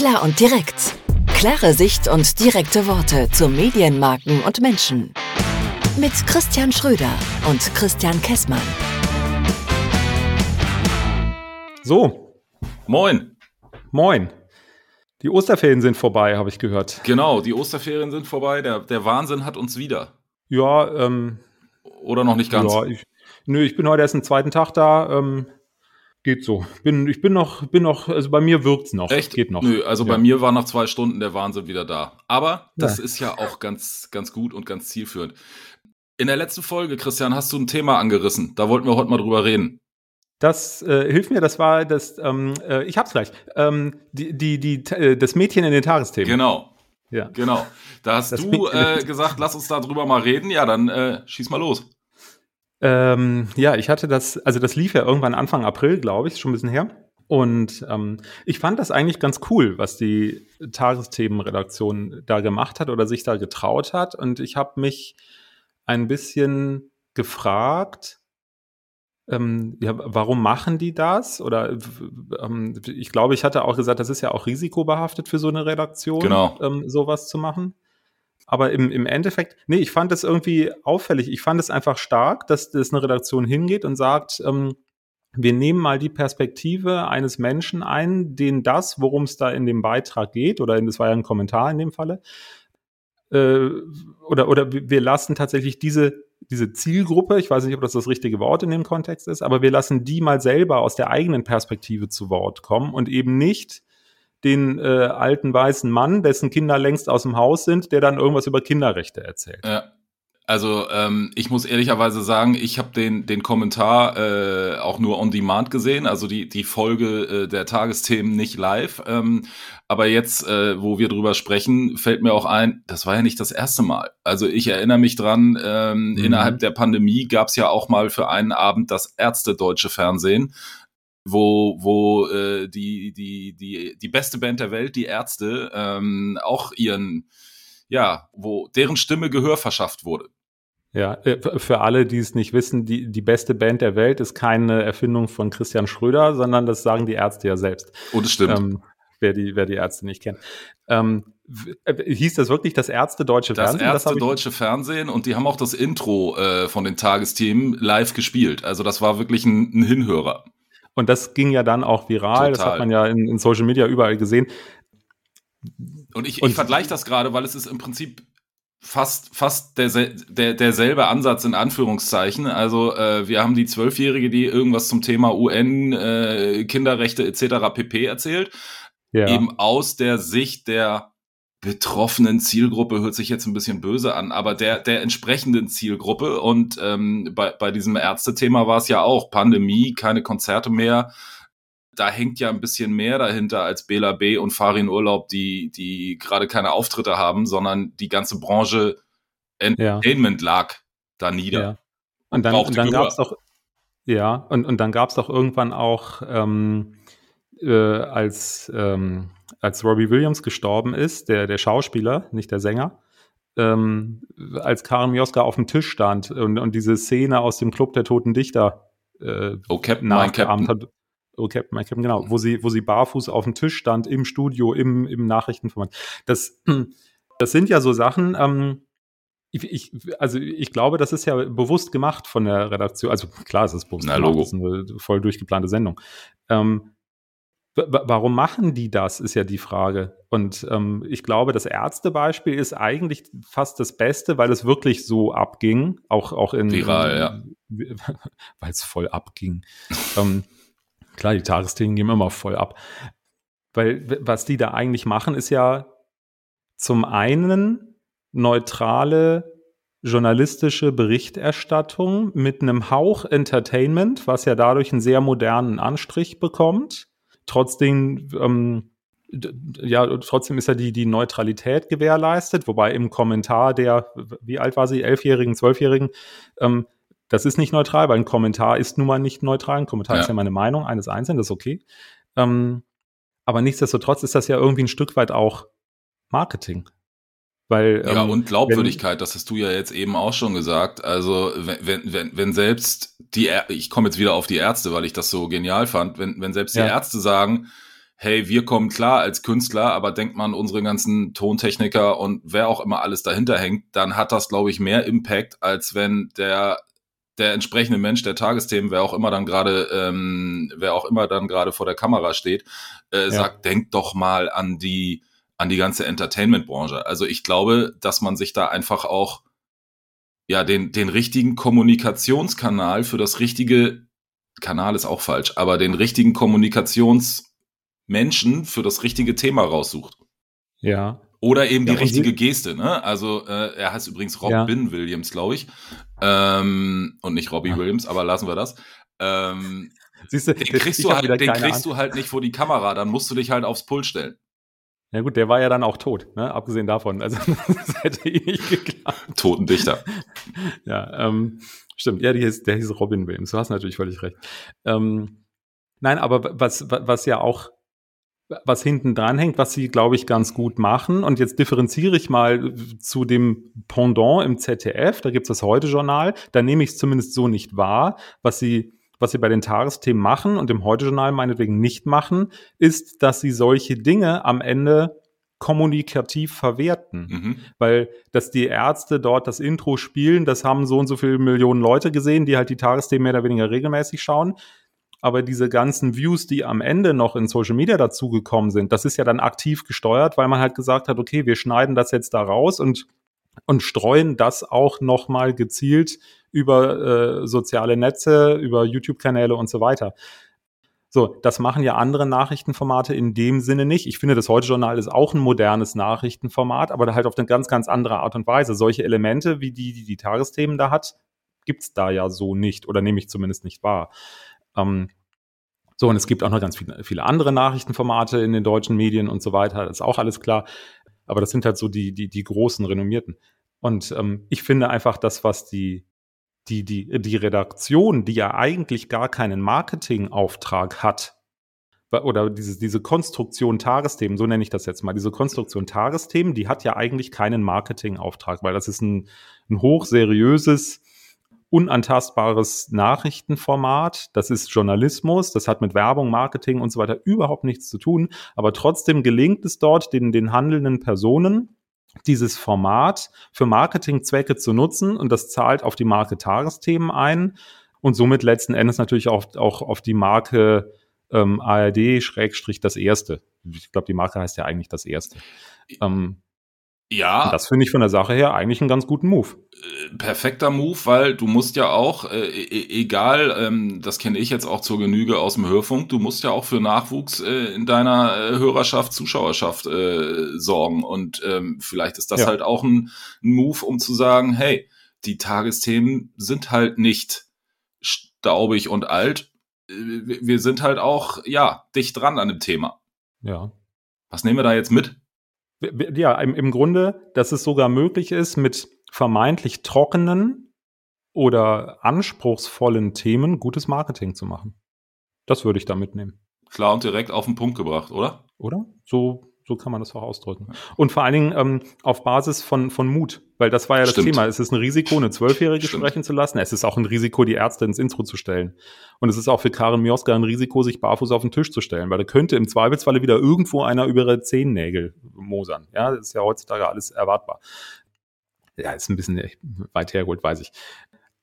Klar und direkt. Klare Sicht und direkte Worte zu Medienmarken und Menschen. Mit Christian Schröder und Christian Kessmann. So, Moin. moin. Die Osterferien sind vorbei, habe ich gehört. Genau, die Osterferien sind vorbei. Der, der Wahnsinn hat uns wieder. Ja, ähm, Oder noch nicht ganz? ja ich, nö, ich bin heute erst den zweiten Tag da. Ähm, geht so. Bin, ich bin noch, bin noch, also bei mir wirkt's noch. Echt? Geht noch. Nö, also Ja. bei mir war nach zwei Stunden der Wahnsinn wieder da. Aber das Ja. ist ja auch ganz, ganz gut und ganz zielführend. In der letzten Folge, Christian, hast du ein Thema angerissen. Da wollten wir heute mal drüber reden. Das äh, hilft mir, das war das, ähm, äh, ich hab's gleich. Ähm, die, die, die, äh, das Mädchen in den Tagesthemen. Genau, Ja. genau. Da hast Das du äh, gesagt, lass uns da drüber mal reden. Ja, dann äh, schieß mal los. Ähm, ja, ich hatte das, also das lief ja irgendwann Anfang April, glaube ich, schon ein bisschen her. Und ähm, ich fand das eigentlich ganz cool, was die Tagesthemenredaktion da gemacht hat oder sich da getraut hat. Und ich habe mich ein bisschen gefragt, ähm, ja, warum machen die das? Oder ähm, ich glaube, ich hatte auch gesagt, das ist ja auch risikobehaftet für so eine Redaktion, Genau. ähm, sowas zu machen. Aber im, im Endeffekt, nee, ich fand das irgendwie auffällig. Ich fand es einfach stark, dass das eine Redaktion hingeht und sagt, ähm, wir nehmen mal die Perspektive eines Menschen ein, den das, worum es da in dem Beitrag geht, oder in, das war ja ein Kommentar in dem Falle, äh, oder, oder wir lassen tatsächlich diese, diese Zielgruppe, ich weiß nicht, ob das das richtige Wort in dem Kontext ist, aber wir lassen die mal selber aus der eigenen Perspektive zu Wort kommen und eben nicht den äh, alten weißen Mann, dessen Kinder längst aus dem Haus sind, der dann irgendwas über Kinderrechte erzählt. Ja. Also ähm, ich muss ehrlicherweise sagen, ich habe den, den Kommentar äh, auch nur on demand gesehen, also die, die Folge äh, der Tagesthemen nicht live. Ähm, aber jetzt, äh, wo wir drüber sprechen, fällt mir auch ein, das war ja nicht das erste Mal. Also ich erinnere mich dran, ähm, Mhm. innerhalb der Pandemie gab es ja auch mal für einen Abend das Ärzte-Deutsche Fernsehen wo, wo äh, die, die, die, die beste Band der Welt, die Ärzte, ähm, auch ihren, ja, wo deren Stimme Gehör verschafft wurde. Ja, äh, für alle, die es nicht wissen, die, die beste Band der Welt ist keine Erfindung von Christian Schröder, sondern das sagen die Ärzte ja selbst. Und es stimmt. Ähm, wer, die, wer die Ärzte nicht kennt. Ähm, äh, hieß das wirklich das Ärzte Deutsche das Fernsehen? erste hab ich- deutsche Fernsehen und die haben auch das Intro äh, von den Tagesthemen live gespielt. Also das war wirklich ein, ein Hinhörer. Und das ging ja dann auch viral. Das Total. hat man ja in, in Social Media überall gesehen. Und ich, ich vergleiche das gerade, weil es ist im Prinzip fast, fast der, der, derselbe Ansatz in Anführungszeichen. Also äh, wir haben die Zwölfjährige, die irgendwas zum Thema UN, äh, Kinderrechte etc. pp. erzählt. Ja. Eben aus der Sicht der betroffenen Zielgruppe, hört sich jetzt ein bisschen böse an, aber der, der entsprechenden Zielgruppe. Und ähm, bei, bei diesem Ärztethema war es ja auch Pandemie, keine Konzerte mehr. Da hängt ja ein bisschen mehr dahinter als Bela B. und Farin Urlaub, die, die gerade keine Auftritte haben, sondern die ganze Branche Entertainment lag da nieder. Ja. Und dann, und dann gab es doch, ja, und, und dann gab es doch irgendwann auch, ähm, äh, als, ähm, als Robbie Williams gestorben ist, der, der Schauspieler, nicht der Sänger, ähm, als Karim Joska auf dem Tisch stand und, und diese Szene aus dem Club der Toten Dichter äh, Oh, Captain, nachgeahmt hat. Oh, Captain, mein Captain, genau, wo sie, wo sie barfuß auf dem Tisch stand, im Studio, im, im Nachrichtenformat. Das, das sind ja so Sachen, ähm, ich, ich, also ich glaube, das ist ja bewusst gemacht von der Redaktion. Also klar, es ist bewusst Na, gemacht, Logo. das ist eine voll durchgeplante Sendung. Ähm, warum machen die das, ist ja die Frage. Und ähm, ich glaube, das Ärztebeispiel ist eigentlich fast das Beste, weil es wirklich so abging, auch, auch in Viral, in, ja. Weil es voll abging. ähm, klar, die Tagesthemen gehen immer voll ab. Weil was die da eigentlich machen, ist ja zum einen neutrale journalistische Berichterstattung mit einem Hauch Entertainment, was ja dadurch einen sehr modernen Anstrich bekommt. Trotzdem, ähm, ja, trotzdem ist ja die, die Neutralität gewährleistet, wobei im Kommentar der, wie alt war sie, Elfjährigen, Zwölfjährigen, ähm, das ist nicht neutral, weil ein Kommentar ist nun mal nicht neutral. Ein Kommentar Ja. ist ja meine Meinung eines Einzelnen, das ist okay. Ähm, aber nichtsdestotrotz ist das ja irgendwie ein Stück weit auch Marketing. Weil, Ja, ähm, und Glaubwürdigkeit, das hast du ja jetzt eben auch schon gesagt. Also, wenn, wenn, wenn, wenn selbst die, Ä- ich komme jetzt wieder auf die Ärzte, weil ich das so genial fand, wenn, wenn selbst die Ja. Ärzte sagen, hey, wir kommen klar als Künstler, aber denkt man unsere ganzen Tontechniker und wer auch immer alles dahinter hängt, dann hat das, glaube ich, mehr Impact, als wenn der der entsprechende Mensch der Tagesthemen, wer auch immer dann gerade, ähm, wer auch immer dann gerade vor der Kamera steht, äh, ja. sagt, denkt doch mal an die an die ganze Entertainment-Branche. Also ich glaube, dass man sich da einfach auch ja den den richtigen Kommunikationskanal für das richtige Kanal ist auch falsch, aber den richtigen Kommunikations Menschen für das richtige Thema raussucht. Ja. Oder eben die ja, richtige Geste, ne? Also äh, er heißt übrigens Robin ja. Williams, glaube ich. Ähm, und nicht Robbie Williams, aber lassen wir das. Ähm, Siehst du, den kriegst, du halt, den kriegst du halt nicht vor die Kamera, dann musst du dich halt aufs Pult stellen. Ja gut, der war ja dann auch tot, ne? abgesehen davon. Also das hätte ihn nicht geklappt. Totendichter. Ja, ähm, stimmt. Ja, hieß, der hieß Robin Williams. Du hast natürlich völlig recht. Ähm, nein, aber was, was ja auch was hinten dran hängt, was sie, glaube ich, ganz gut machen. Und jetzt differenziere ich mal zu dem Pendant im ZDF, da gibt es das Heute-Journal, da nehme ich es zumindest so nicht wahr. Was sie, was sie bei den Tagesthemen machen und im Heute-Journal meinetwegen nicht machen, ist, dass sie solche Dinge am Ende kommunikativ verwerten. Mhm. Weil, dass die Ärzte dort das Intro spielen, das haben so und so viele Millionen Leute gesehen, die halt die Tagesthemen mehr oder weniger regelmäßig schauen aber diese ganzen Views, die am Ende noch in Social Media dazugekommen sind, das ist ja dann aktiv gesteuert, weil man halt gesagt hat, okay, wir schneiden das jetzt da raus und und streuen das auch nochmal gezielt über äh, soziale Netze, über YouTube-Kanäle und so weiter. So, das machen ja andere Nachrichtenformate in dem Sinne nicht. Ich finde, das Heute-Journal ist auch ein modernes Nachrichtenformat, aber halt auf eine ganz, ganz andere Art und Weise. Solche Elemente, wie die, die die Tagesthemen da hat, gibt's da ja so nicht oder nehme ich zumindest nicht wahr. Ähm, so, und es gibt auch noch ganz viele, viele andere Nachrichtenformate in den deutschen Medien und so weiter. Das ist auch alles klar. Aber das sind halt so die, die, die großen, renommierten. Und ähm, ich finde einfach das, was die, die, die, die Redaktion, die ja eigentlich gar keinen Marketingauftrag hat, oder diese, diese Konstruktion Tagesthemen, so nenne ich das jetzt mal, diese Konstruktion Tagesthemen, die hat ja eigentlich keinen Marketingauftrag, weil das ist ein, ein hochseriöses, unantastbares Nachrichtenformat. Das ist Journalismus, das hat mit Werbung, Marketing und so weiter überhaupt nichts zu tun. Aber trotzdem gelingt es dort den, den handelnden Personen, dieses Format für Marketingzwecke zu nutzen und das zahlt auf die Marke Tagesthemen ein und somit letzten Endes natürlich auch, auch auf die Marke ähm, ARD Schrägstrich das Erste. Ich glaube, die Marke heißt ja eigentlich das Erste. Ähm, ja. Das finde ich von der Sache her eigentlich einen ganz guten Move. Perfekter Move, weil du musst ja auch, äh, e, e egal, ähm, das kenne ich jetzt auch zur Genüge aus dem Hörfunk, du musst ja auch für Nachwuchs äh, in deiner äh, Hörerschaft, Zuschauerschaft äh, sorgen. Und ähm, vielleicht ist das ja. halt auch ein, ein Move, um zu sagen, hey, die Tagesthemen sind halt nicht staubig und alt. Äh, wir sind halt auch, ja, dicht dran an dem Thema. Ja. Was nehmen wir da jetzt mit? ja, im, im Grunde, dass es sogar möglich ist, mit vermeintlich trockenen oder anspruchsvollen Themen gutes Marketing zu machen. Das würde ich da mitnehmen. Klar und direkt auf den Punkt gebracht, oder? Oder? So so kann man das auch ausdrücken. Und vor allen Dingen ähm, auf Basis von, von Mut, weil das war ja das Stimmt. Thema. Es ist ein Risiko, eine Zwölfjährige Stimmt. sprechen zu lassen. Es ist auch ein Risiko, die Ärzte ins Intro zu stellen. Und es ist auch für Karen Mioska ein Risiko, sich barfuß auf den Tisch zu stellen, weil da könnte im Zweifelsfalle wieder irgendwo einer über ihre Zehennägel mosern. Ja, das ist ja heutzutage alles erwartbar. Ja, ist ein bisschen weit hergeholt, weiß ich.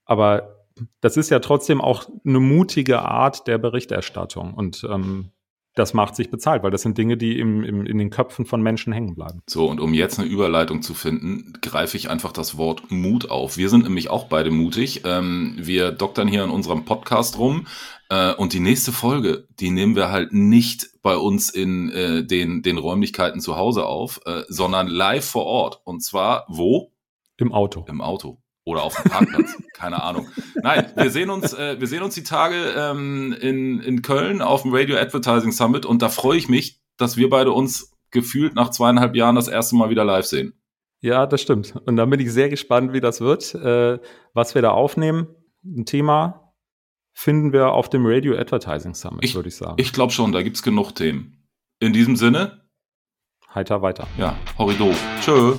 Aber das ist ja trotzdem auch eine mutige Art der Berichterstattung. Und ähm, das macht sich bezahlt, weil das sind Dinge, die im, im, in den Köpfen von Menschen hängen bleiben. So, und um jetzt eine Überleitung zu finden, greife ich einfach das Wort Mut auf. Wir sind nämlich auch beide mutig. Ähm, wir doktern hier in unserem Podcast rum. Äh, und die nächste Folge, die nehmen wir halt nicht bei uns in äh, den, den Räumlichkeiten zu Hause auf, äh, sondern live vor Ort. Und zwar wo? Im Auto. Im Auto. Oder auf dem Parkplatz, keine Ahnung. Nein, wir sehen uns, äh, wir sehen uns die Tage ähm, in, in Köln auf dem Radio Advertising Summit und da freue ich mich, dass wir beide uns gefühlt nach zweieinhalb Jahren das erste Mal wieder live sehen. Ja, das stimmt. Und dann bin ich sehr gespannt, wie das wird, äh, was wir da aufnehmen. Ein Thema finden wir auf dem Radio Advertising Summit, würde ich sagen. Ich glaube schon, da gibt's genug Themen. In diesem Sinne. Heiter weiter. Ja, Horrido. Tschö.